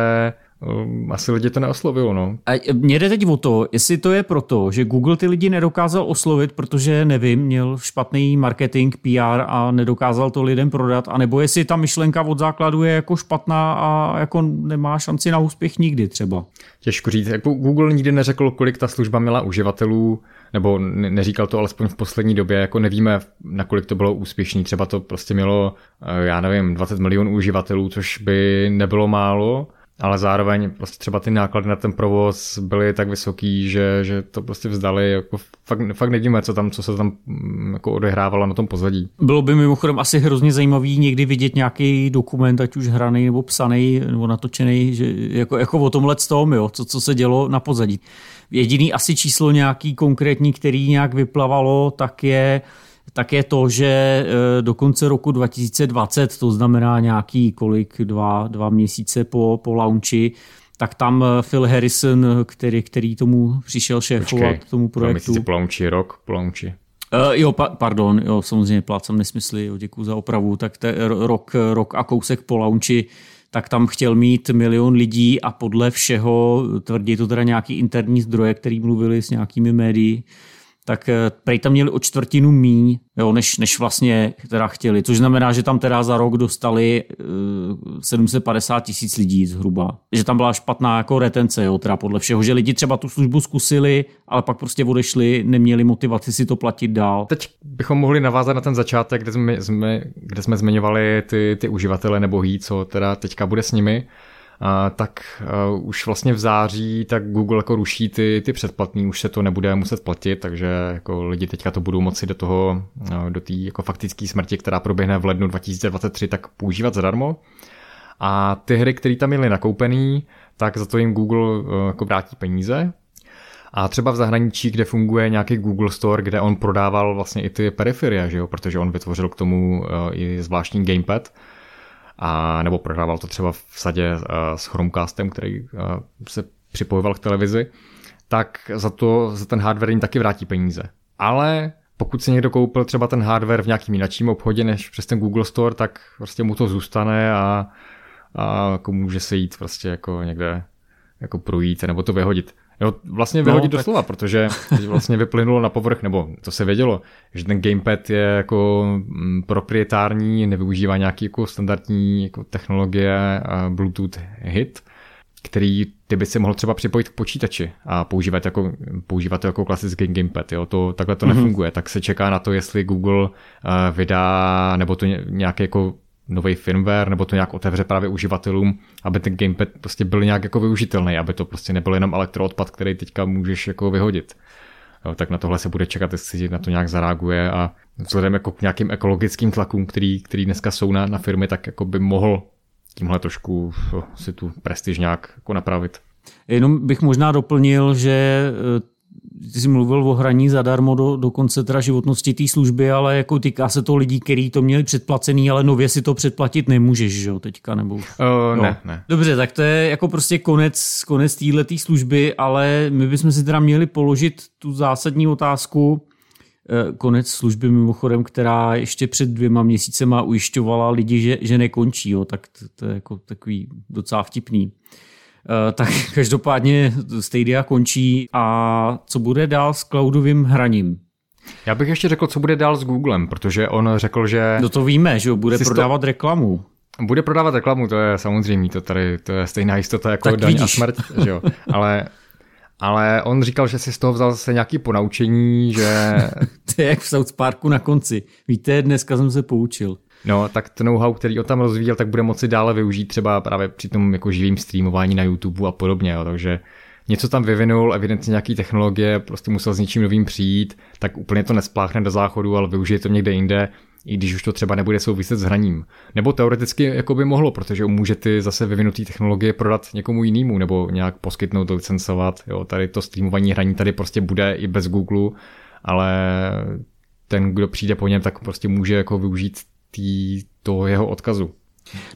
asi lidi to neoslovilo. No. A mě jde teď o to, jestli to je proto, že Google ty lidi nedokázal oslovit, protože nevím, měl špatný marketing, PR a nedokázal to lidem prodat, anebo jestli ta myšlenka od základu je jako špatná a jako nemá šanci na úspěch nikdy třeba. Těžko říct. Jako Google nikdy neřekl, kolik ta služba měla uživatelů, nebo neříkal to alespoň v poslední době, jako nevíme, nakolik to bylo úspěšný. Třeba to prostě mělo, eh, já nevím, 20 milionů uživatelů, což by nebylo málo, ale zároveň prostě třeba ty náklady na ten provoz byly tak vysoký, že, že to prostě vzdali, jako fakt, fakt nevíme, co tam, co se tam mm, jako odehrávalo na tom pozadí. Bylo by mimochodem asi hrozně zajímavý někdy vidět nějaký dokument, ať už hraný nebo psaný nebo natočený, že jako, jako o tomhle tom, jo, co, co se dělo na pozadí. Jediný asi číslo nějaký konkrétní, který nějak vyplavalo, tak je tak je to, že e, do konce roku 2020, to znamená nějaký kolik, dva, dva měsíce po, po launchi, tak tam e, Phil Harrison, který, který tomu přišel šéfovat Počkej, tomu projektu. Počkej, po launchi, rok po launchi. Uh, jo, pa, pardon, jo, samozřejmě plácám nesmysly, jo, děkuji za opravu, tak te, rok, rok a kousek po launchi, tak tam chtěl mít milion lidí a podle všeho, tvrdí to teda nějaký interní zdroje, který mluvili s nějakými médií, tak eh, prej tam měli o čtvrtinu míň, jo, než, než vlastně teda chtěli. Což znamená, že tam teda za rok dostali uh, eh, 750 tisíc lidí zhruba. Že tam byla špatná jako retence, jo, teda podle všeho, že lidi třeba tu službu zkusili, ale pak prostě odešli, neměli motivaci si to platit dál. Teď bychom mohli navázat na ten začátek, kde jsme, kde jsme zmiňovali ty, ty uživatele nebo hý, co teda teďka bude s nimi tak už vlastně v září tak Google jako ruší ty, ty předplatný, už se to nebude muset platit, takže jako lidi teďka to budou moci do toho, do té jako faktické smrti, která proběhne v lednu 2023, tak používat zadarmo. A ty hry, které tam měly nakoupený, tak za to jim Google uh, jako vrátí peníze, a třeba v zahraničí, kde funguje nějaký Google Store, kde on prodával vlastně i ty periferie, že jo? protože on vytvořil k tomu i zvláštní gamepad, a nebo prodával to třeba v sadě uh, s Chromecastem, který uh, se připojoval k televizi, tak za to za ten hardware jim taky vrátí peníze. Ale pokud si někdo koupil třeba ten hardware v nějakým jiném obchodě než přes ten Google Store, tak prostě mu to zůstane a, a jako může se jít prostě jako někde jako projít nebo to vyhodit. Jo, vlastně vyhodit no, doslova, tak... protože vlastně vyplynulo na povrch, nebo to se vědělo, že ten gamepad je jako mm, proprietární, nevyužívá nějaký jako standardní jako technologie Bluetooth hit, který ty by si mohl třeba připojit k počítači a používat, jako, používat to jako klasický gamepad. Jo? To, takhle to mm-hmm. nefunguje. Tak se čeká na to, jestli Google uh, vydá, nebo to nějaký jako nový firmware, nebo to nějak otevře právě uživatelům, aby ten gamepad prostě byl nějak jako využitelný, aby to prostě nebyl jenom elektroodpad, který teďka můžeš jako vyhodit. Jo, tak na tohle se bude čekat, jestli na to nějak zareaguje a vzhledem jako k nějakým ekologickým tlakům, který, který dneska jsou na, na firmy, tak jako by mohl tímhle trošku si tu prestiž nějak jako napravit. Jenom bych možná doplnil, že ty jsi mluvil o hraní zadarmo do, do konce teda životnosti té služby, ale jako týká se to lidí, kteří to měli předplacený, ale nově si to předplatit nemůžeš, že jo, teďka, nebo Uh, no. ne, ne. Dobře, tak to je jako prostě konec, konec téhle služby, ale my bychom si teda měli položit tu zásadní otázku, eh, konec služby mimochodem, která ještě před dvěma měsícema ujišťovala lidi, že, že nekončí, jo, tak to, to je jako takový docela vtipný. Tak každopádně Stadia končí a co bude dál s cloudovým hraním? Já bych ještě řekl, co bude dál s Googlem, protože on řekl, že... No to víme, že bude prodávat to... reklamu. Bude prodávat reklamu, to je samozřejmě, to tady to je stejná jistota jako tak daň vidíš. a smrt, že jo. Ale, ale on říkal, že si z toho vzal zase nějaký ponaučení, že... to je jak v South Parku na konci. Víte, dneska jsem se poučil. No, tak to know-how, který on tam rozvíjel, tak bude moci dále využít třeba právě při tom jako živým streamování na YouTube a podobně, jo. takže něco tam vyvinul, evidentně nějaký technologie, prostě musel s něčím novým přijít, tak úplně to nespláchne do záchodu, ale využije to někde jinde, i když už to třeba nebude souviset s hraním. Nebo teoreticky jako by mohlo, protože může ty zase vyvinutý technologie prodat někomu jinému, nebo nějak poskytnout, licencovat. Jo, tady to streamování hraní tady prostě bude i bez Google, ale ten, kdo přijde po něm, tak prostě může jako využít tý, toho jeho odkazu.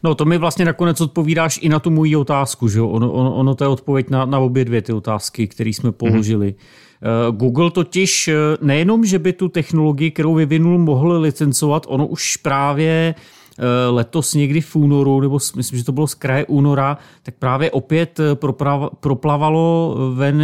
No to mi vlastně nakonec odpovídáš i na tu moji otázku, že ono, ono, ono to je odpověď na, na obě dvě ty otázky, které jsme položili. Mm-hmm. Google totiž eh, nejenom, že by tu technologii, kterou vyvinul, mohl licencovat, ono už právě eh, letos někdy v únoru, nebo myslím, že to bylo z kraje února, tak právě opět proplavalo ven,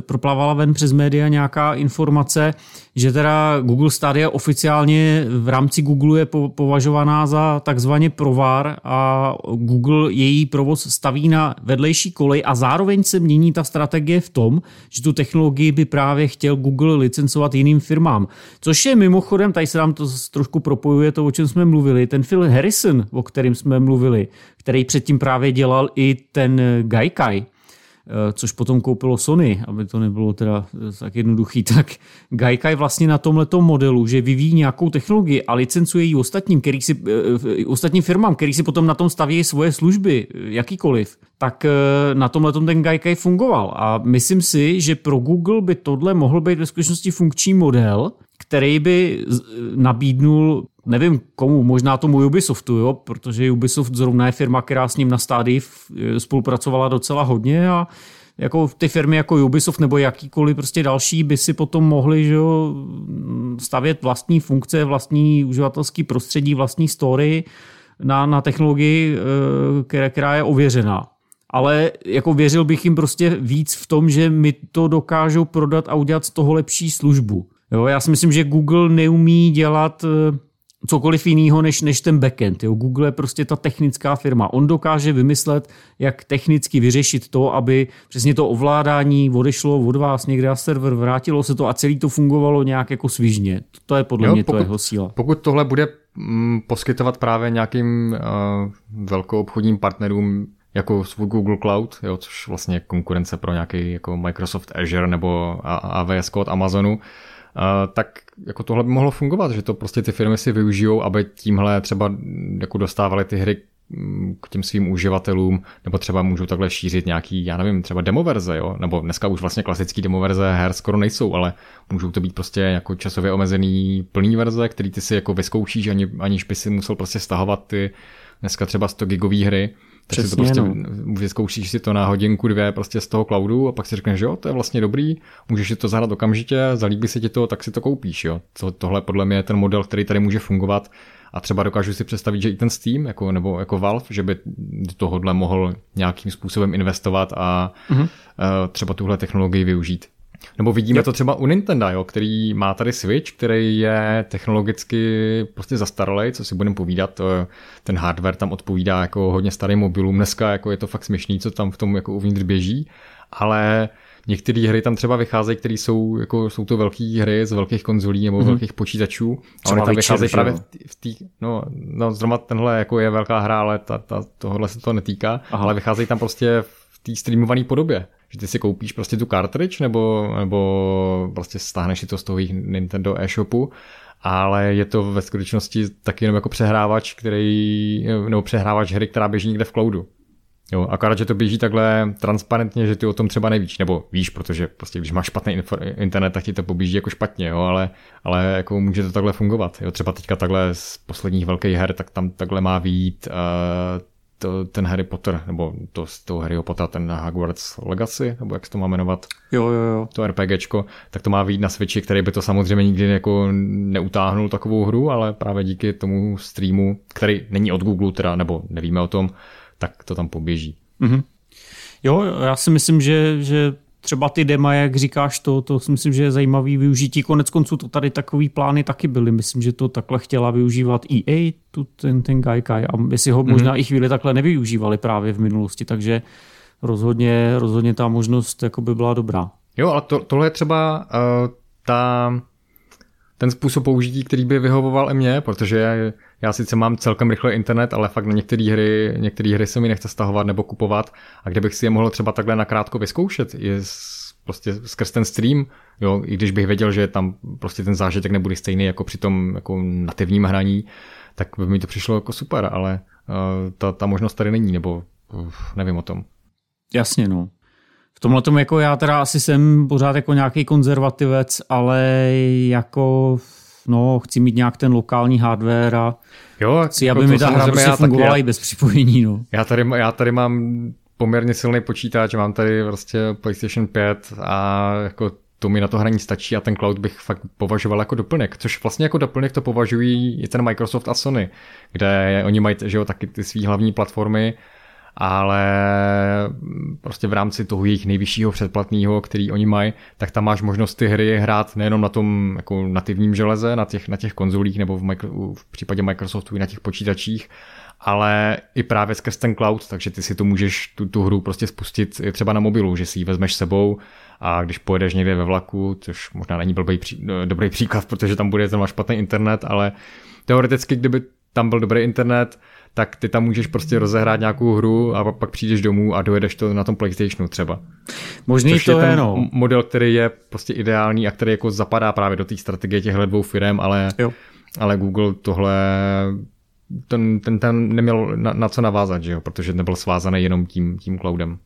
proplavala ven přes média nějaká informace, že teda Google Stadia oficiálně v rámci Google je považovaná za takzvaně provar a Google její provoz staví na vedlejší kolej a zároveň se mění ta strategie v tom, že tu technologii by právě chtěl Google licencovat jiným firmám. Což je mimochodem, tady se nám to trošku propojuje to, o čem jsme mluvili, ten Phil Harrison, o kterým jsme mluvili, který předtím právě dělal i ten Gaikai, což potom koupilo Sony, aby to nebylo teda eh, tak jednoduchý, tak Gaikai vlastně na tomhle modelu, že vyvíjí nějakou technologii a licencuje ji ostatním, který si, eh, ostatním firmám, který si potom na tom staví svoje služby, jakýkoliv, tak na tomhle ten Gaikai fungoval. A myslím si, že pro Google by tohle mohl být ve skutečnosti funkční model, který by nabídnul nevím komu, možná tomu Ubisoftu, jo, protože Ubisoft zrovna je firma, která s ním na stádii spolupracovala docela hodně a jako ty firmy jako Ubisoft nebo jakýkoliv prostě další by si potom mohli že jo, stavět vlastní funkce, vlastní uživatelský prostředí, vlastní story na, na technologii, eh, která, která je ověřená. Ale jako věřil bych jim prostě víc v tom, že mi to dokážou prodat a udělat z toho lepší službu. Jo, já si myslím, že Google neumí dělat eh, cokoliv jiného než, než ten backend. Jo. Google je prostě ta technická firma. On dokáže vymyslet, jak technicky vyřešit to, aby přesně to ovládání odešlo od vás někde na server, vrátilo se to a celý to fungovalo nějak jako svižně. To je podle jo, mě pokud, to jeho síla. Pokud tohle bude mm, poskytovat právě nějakým uh, velkou obchodním partnerům jako svůj Google Cloud, jo, což vlastně je konkurence pro nějaký jako Microsoft Azure nebo AWS od Amazonu, tak jako tohle by mohlo fungovat, že to prostě ty firmy si využijou, aby tímhle třeba jako dostávali ty hry mm, k těm svým uživatelům, nebo třeba můžou takhle šířit nějaký, já nevím, třeba demoverze, jo? nebo dneska už vlastně klasický demoverze her skoro nejsou, ale můžou to být prostě jako časově omezený plný verze, který ty si jako vyzkoušíš, ani, aniž by si musel prostě stahovat ty dneska třeba 100 gigové hry, Přesně, si to prostě no. vyzkoušíš si to na hodinku, dvě prostě z toho cloudu a pak si řekneš, že jo, to je vlastně dobrý, můžeš si to zahrát okamžitě, zalíbí se ti to, tak si to koupíš, jo. To, tohle podle mě je ten model, který tady může fungovat a třeba dokážu si představit, že i ten Steam, jako, nebo jako Valve, že by do tohohle mohl nějakým způsobem investovat a mm-hmm. třeba tuhle technologii využít. Nebo vidíme yep. to třeba u Nintendo, jo, který má tady Switch, který je technologicky prostě zastaralý, co si budeme povídat, ten hardware tam odpovídá jako hodně starým mobilům, dneska jako je to fakt směšný, co tam v tom jako uvnitř běží, ale některé hry tam třeba vycházejí, které jsou, jako, jsou to velké hry z velkých konzolí nebo mm-hmm. velkých počítačů. A oni tam vycházejí právě v té, no, no zrovna tenhle jako je velká hra, ale ta, ta, tohle se to netýká, Aha. ale vycházejí tam prostě v té streamované podobě že ty si koupíš prostě tu cartridge nebo, nebo prostě stáhneš si to z toho Nintendo e-shopu, ale je to ve skutečnosti taky jenom jako přehrávač, který, nebo přehrávač hry, která běží někde v cloudu. Jo, akorát, že to běží takhle transparentně, že ty o tom třeba nevíš, nebo víš, protože prostě když máš špatný internet, tak ti to poběží jako špatně, jo, ale, ale jako může to takhle fungovat. Jo, třeba teďka takhle z posledních velkých her, tak tam takhle má výjít uh, to, ten Harry Potter, nebo to z toho Harryho Pottera, ten Hogwarts Legacy, nebo jak se to má jmenovat? Jo, jo, jo. To RPGčko, tak to má výjít na Switchi, který by to samozřejmě nikdy jako neutáhnul takovou hru, ale právě díky tomu streamu, který není od Google teda, nebo nevíme o tom, tak to tam poběží. Mm-hmm. Jo, já si myslím, že, že třeba ty dema, jak říkáš to, to si myslím, že je zajímavý využití. Konec konců to tady takový plány taky byly. Myslím, že to takhle chtěla využívat EA, tu, ten, ten Gaikai, a jestli ho mm-hmm. možná i chvíli takhle nevyužívali právě v minulosti, takže rozhodně, rozhodně ta možnost jako by byla dobrá. Jo, ale to, tohle je třeba uh, ta, ten způsob použití, který by vyhovoval i mě, protože já sice mám celkem rychle internet, ale fakt na některé hry, některé hry se mi nechce stahovat nebo kupovat a kdybych si je mohl třeba takhle nakrátko vyzkoušet, je prostě skrz ten stream, jo, i když bych věděl, že tam prostě ten zážitek nebude stejný jako při tom jako nativním hraní, tak by mi to přišlo jako super, ale uh, ta, ta možnost tady není, nebo uh, nevím o tom. Jasně, no. V tomhle tomu jako já teda asi jsem pořád jako nějaký konzervativec, ale jako no, chci mít nějak ten lokální hardware a jo, chci, jako aby mi ta hra prostě fungovala i bez připojení. No. Já, tady, já tady mám poměrně silný počítač, mám tady prostě PlayStation 5 a jako to mi na to hraní stačí a ten cloud bych fakt považoval jako doplněk, což vlastně jako doplněk to považují i ten Microsoft a Sony, kde oni mají že jo, taky ty své hlavní platformy, ale prostě v rámci toho jejich nejvyššího předplatného, který oni mají, tak tam máš možnost ty hry hrát nejenom na tom jako nativním železe, na těch, na těch konzolích nebo v, micro, v případě Microsoftu i na těch počítačích, ale i právě skrz ten cloud, takže ty si to můžeš tu, tu hru prostě spustit třeba na mobilu, že si ji vezmeš sebou a když pojedeš někde ve vlaku, což možná není blbý, pří, dobrý příklad, protože tam bude ten špatný internet, ale teoreticky, kdyby tam byl dobrý internet, tak ty tam můžeš prostě rozehrát nějakou hru a pak přijdeš domů a dojedeš to na tom PlayStationu třeba. Možný Což to je, je, ten no. model, který je prostě ideální a který jako zapadá právě do té strategie těchto dvou firm, ale, Jo. ale Google tohle ten, ten, ten neměl na, na co navázat, že jo? protože nebyl svázaný jenom tím, tím cloudem.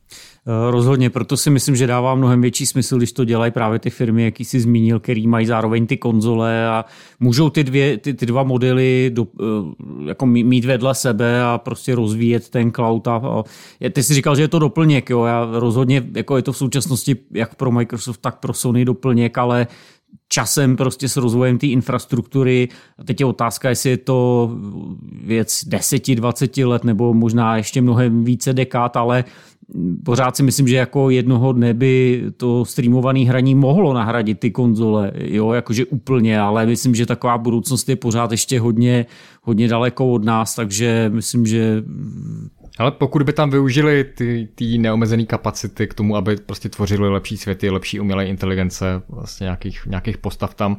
Eh, Rozhodně, proto si myslím, že dává mnohem větší smysl, když to dělají právě ty firmy, jaký jsi zmínil, který mají zároveň ty konzole a můžou ty, dvě, ty, ty dva modely do, eh, jako mí- mít vedle sebe a prostě rozvíjet ten cloud. A, a ty jsi říkal, že je to doplněk, jo, já rozhodně, jako je to v současnosti jak pro Microsoft, tak pro Sony doplněk, ale časem prostě s rozvojem té infrastruktury. A teď je otázka, jestli je to věc 10-20 let nebo možná ještě mnohem více dekád, ale pořád si myslím, že jako jednoho dne by to streamované hraní mohlo nahradit ty konzole, jo, jakože úplně, ale myslím, že taková budoucnost je pořád ještě hodně, hodně daleko od nás, takže myslím, že Ale pokud by tam využili ty, ty neomezené kapacity k tomu, aby prostě tvořili lepší světy, lepší umělé inteligence, vlastně nějakých, nějakých postav tam,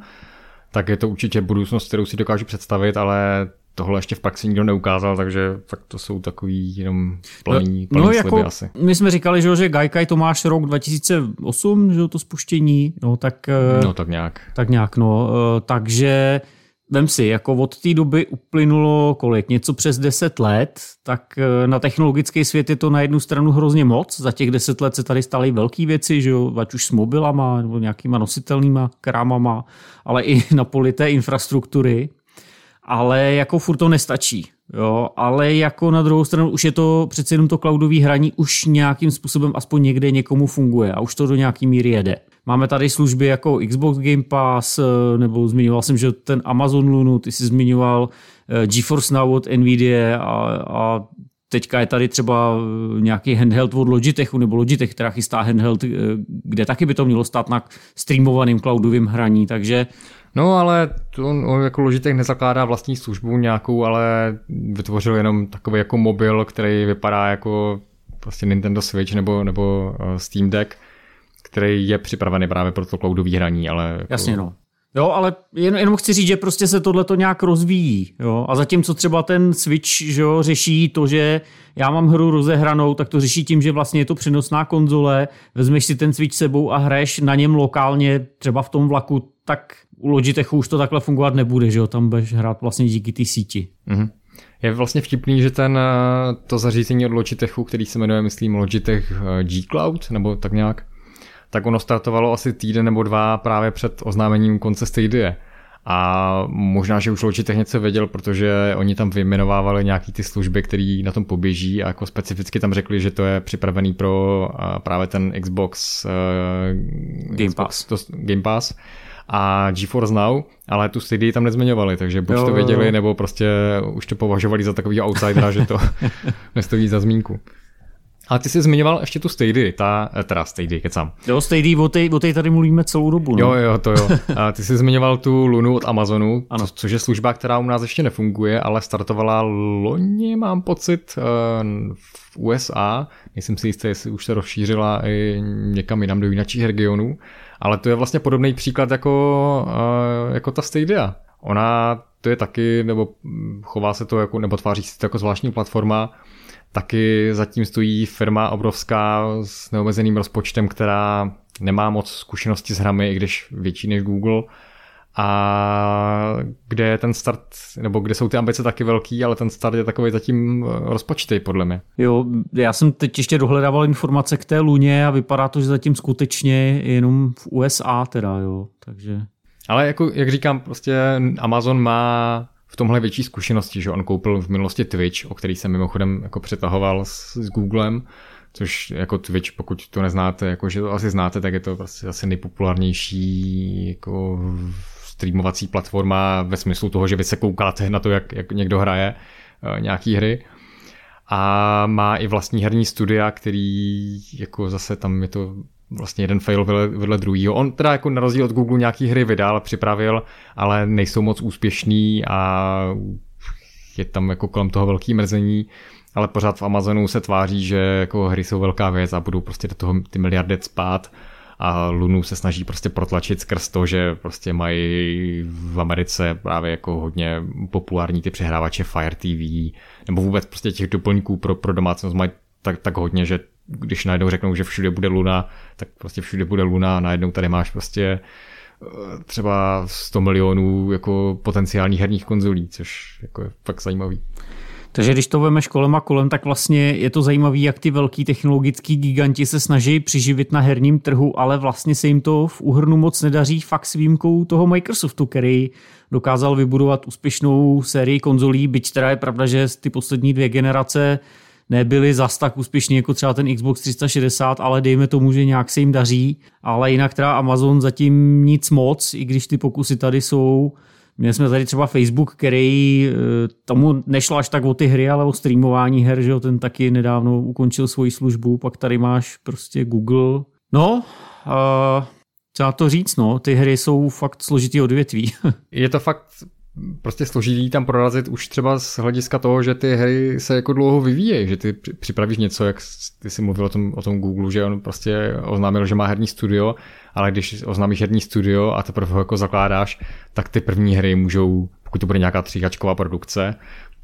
tak je to určitě budoucnost, kterou si dokážu představit, ale tohle ještě v praxi nikdo neukázal, takže fakt to jsou takový jenom plný, plný no, jako, asi. My jsme říkali, že, že Gaikai to máš rok 2008, že to spuštění, no tak, eh, No tak nějak. tak nějak, no, eh, takže vem si, jako od té doby uplynulo kolik, něco přes 10 let, tak eh, na technologický svět je to na jednu stranu hrozně moc, za těch 10 let se tady staly velké věci, že jo, ať už s mobilama nebo nějakýma nositelnýma krámama, ale i na poli té infrastruktury, ale jako furt to nestačí. Jo, ale jako na druhou stranu už je to přece jenom to cloudové hraní už nějakým způsobem aspoň někde někomu funguje a už to do nějaký míry jede. Máme tady služby jako Xbox Game Pass, eh, nebo zmiňoval jsem, že ten Amazon Lunu, ty jsi zmiňoval eh, GeForce Now od Nvidia a, a teďka je tady třeba eh, nějaký handheld od Logitechu, nebo Logitech, která chystá handheld, kde taky by to mělo stát na streamovaným cloudovým hraní, takže No ale to on jako Logitech nezakládá vlastní službu nějakou, ale vytvořil jenom takový jako mobil, který vypadá jako prostě Nintendo Switch nebo, nebo eh, Steam Deck, který je připravený právě pro to cloudový hraní, ale... Jako... Jasně, no. Jo, ale jen, jenom chci říct, že prostě se tohle to nějak rozvíjí. Jo? A zatímco třeba ten Switch že jo, řeší to, že já mám hru rozehranou, tak to řeší tím, že vlastně je to přenosná konzole, vezmeš si ten Switch sebou a hraješ na něm lokálně, třeba v tom vlaku, tak u Logitechu už to takhle fungovat nebude, že jo? tam budeš hrát vlastně díky té síti. Mhm. Je vlastně vtipný, že ten, eh, to zařízení od Logitechu, který se jmenuje, myslím, Logitech eh, G Cloud, nebo tak nějak, tak ono startovalo asi týden nebo dva právě před oznámením konce Stadia. A možná, že už Logitech něco věděl, protože oni tam vyjmenovávali nějaký ty služby, které na tom poběží a jako specificky tam řekli, že to je připravený pro eh, právě ten Xbox Game Xbox, Pass. To, Game Pass a GeForce Now, ale tu Stadia tam nezmiňovali, takže buď Jo, to věděli, jo. nebo prostě už to považovali za takový outsidera, že to nestojí za zmínku. Ale ty jsi zmiňoval ještě tu Stadia, ta, eh, teda Stadia, kecám. Jo, Stadia, o té, o té tady mluvíme celou dobu. No. Jo, jo, to jo. A ty jsi zmiňoval tu Lunu od Amazonu, Ano. co, což je služba, která u nás ještě nefunguje, ale startovala loni, mám pocit, eh, v USA. Nejsem si jistý, jestli už se rozšířila i někam jinam do jiných regionů, ale to je vlastně podobný příklad jako, eh, jako ta Stadia. Ona to je taky, nebo chová se to jako, nebo tváří se to jako zvláštní platforma, Taky zatím stojí firma obrovská s neomezeným rozpočtem, která nemá moc zkušenosti s hrami, i když větší než Google. A kde je ten start, nebo kde jsou ty ambice taky velký, ale ten start je takový zatím eh, rozpočtej, podle mě. Jo, já jsem teď ještě dohledával informace k té luně a vypadá to, že zatím skutečně jenom v USA teda, jo, takže... Ale jako, jak říkám, prostě Amazon má v tomhle větší zkušenosti, že on koupil v minulosti Twitch, o který jsem mimochodem jako přetahoval s, s Googlem, což jako Twitch, pokud to neznáte, jako že to asi znáte, tak je to prostě asi nejpopulárnější jako streamovací platforma ve smyslu toho, že vy se koukáte na to, jak, jak někdo hraje uh, nějaký hry. A má i vlastní herní studia, který jako zase tam je to vlastně jeden fail vedle, vedle druhýho. On teda jako na rozdíl od Google nějaký hry vydal, připravil, ale nejsou moc úspěšný a je tam jako kolem toho velký mrzení, ale pořád v Amazonu se tváří, že jako hry jsou velká věc a budou prostě do toho ty miliardy spát a Lunu se snaží prostě protlačit skrz to, že prostě mají v Americe právě jako hodně populární ty přehrávače Fire TV, nebo vůbec prostě těch doplňků pro, pro domácnost mají tak, tak hodně, že když najednou řeknou, že všude bude Luna, tak prostě všude bude Luna a najednou tady máš prostě eh, třeba 100 milionů jako potenciálních herních konzolí, což jako je fakt zajímavý. Takže když to veme kolem a kolem, tak vlastně je to zajímavé, jak ty velký technologický giganti se snaží přiživit na herním trhu, ale vlastně se jim to v úhrnu moc nedaří fakt s výjimkou toho Microsoftu, který dokázal vybudovat úspěšnou sérii konzolí, byť teda je pravda, že ty poslední dvě generace nebyli zas tak úspěšní jako třeba ten Xbox 360, ale dejme tomu, že nějak se jim daří. Ale jinak teda Amazon zatím nic moc, i když ty pokusy tady jsou. Měli jsme tady třeba Facebook, který eh, tomu nešlo až tak o ty hry, ale o streamování her, že jo, ten taky nedávno ukončil svoji službu, pak tady máš prostě Google. No, uh, co to říct, no, ty hry jsou fakt složitý odvětví. Je to fakt prostě složitý tam prorazit už třeba z hlediska toho, že ty hry se jako dlouho vyvíjejí, že ty připravíš něco, jak ty si mluvil o tom, o tom Google, že on prostě oznámil, že má herní studio, ale když oznámíš herní studio a teprve ho jako zakládáš, tak ty první hry můžou, pokud to bude nějaká tříkačková produkce,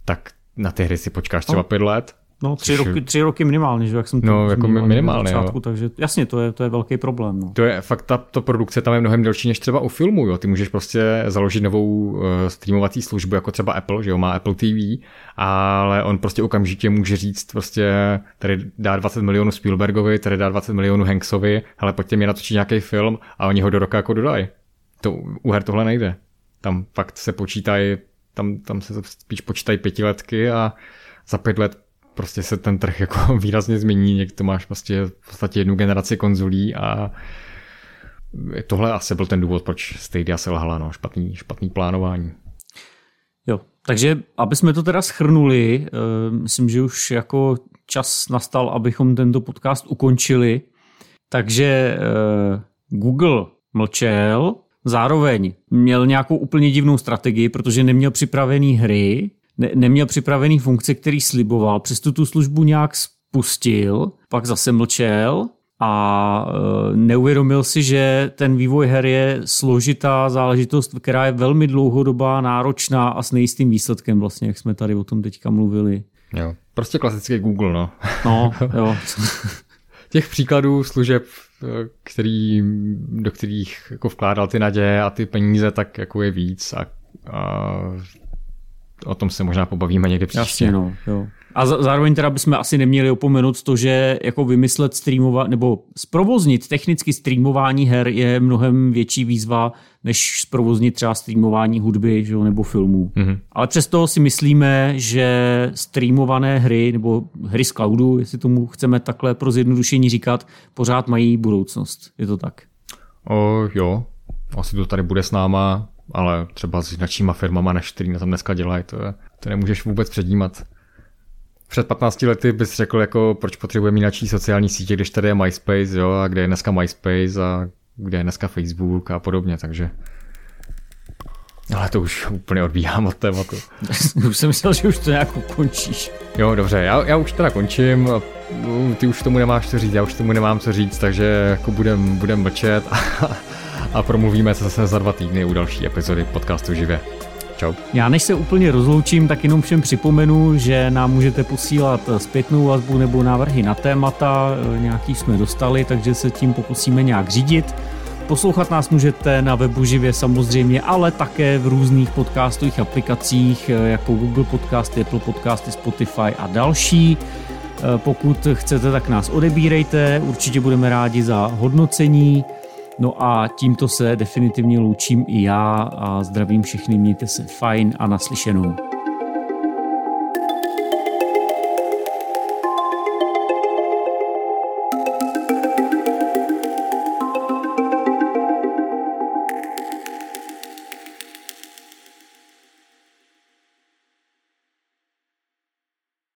tak na ty hry si počkáš třeba no. pět let No, tři, roky, tři roky minimálně, že jak jsem to No, jako minimálně, začátku, takže jasně, to je, to je velký problém. No. To je fakt, ta to produkce tam je mnohem delší než třeba u filmu, jo. Ty můžeš prostě založit novou uh, streamovací službu, jako třeba Apple, že jo, má Apple TV, ale on prostě okamžitě může říct prostě, tady dá 20 milionů Spielbergovi, tady dá 20 milionů Hanksovi, ale pojďte mi natočit nějaký film a oni ho do roka jako dodají. To u her tohle nejde. Tam fakt se počítají, tam, tam se spíš počítají pětiletky a za pět let prostě se ten trh jako výrazně změní, někdo máš prostě v podstatě jednu generaci konzolí a tohle asi byl ten důvod, proč Stadia se lhala, no, špatný, špatný plánování. Jo, takže aby jsme to teda schrnuli, uh, myslím, že už jako čas nastal, abychom tento podcast ukončili. Takže uh, Google mlčel, zároveň měl nějakou úplně divnou strategii, protože neměl připravený hry, ne, neměl připravený funkce, který sliboval, přesto tu službu nějak spustil, pak zase mlčel a e, neuvědomil si, že ten vývoj her je složitá záležitost, která je velmi dlouhodobá, náročná a s nejistým výsledkem vlastně, jak jsme tady o tom teďka mluvili. Jo, prostě klasický Google, no. No, jo. Těch příkladů služeb, e, který, do kterých jako vkládal ty naděje a ty peníze, tak jako je víc a, a o tom se možná pobavíme někdy příště. Jasně, no, jo. A zároveň teda bychom asi neměli opomenout to, že jako vymyslet streamovat nebo zprovoznit technicky streamování her je mnohem větší výzva, než zprovoznit třeba streamování hudby že, nebo filmů. Mm-hmm. Ale přesto si myslíme, že streamované hry nebo hry z cloudu, jestli tomu chceme takhle pro zjednodušení říkat, pořád mají budoucnost. Je to tak? O, jo, asi to tady bude s náma ale třeba s značíma firmama, než který na tom dneska dělají, to, je, to nemůžeš vůbec předjímat. Před 15 lety bys řekl, jako proč potřebujeme jináčí sociální sítě, když tady je MySpace, jo, a kde je dneska MySpace a kde je dneska Facebook a podobně, takže ale to už úplně odbíhám od tématu. už jsem myslel, že už to nějak ukončíš. Jo, dobře, já, já už teda končím. Ty už tomu nemáš co říct, já už tomu nemám co říct, takže jako budem, budem mlčet a promluvíme se zase za dva týdny u další epizody podcastu Živě. Čau. Já než se úplně rozloučím, tak jenom všem připomenu, že nám můžete posílat zpětnou vazbu nebo návrhy na témata, nějaký jsme dostali, takže se tím pokusíme nějak řídit. Poslouchat nás můžete na webu živě samozřejmě, ale také v různých podcastových aplikacích jako Google Podcasty, Apple Podcasty, Spotify a další. Pokud chcete, tak nás odebírejte, určitě budeme rádi za hodnocení. No a tímto se definitivně loučím i já a zdravím všechny, mějte se fajn a naslyšenou.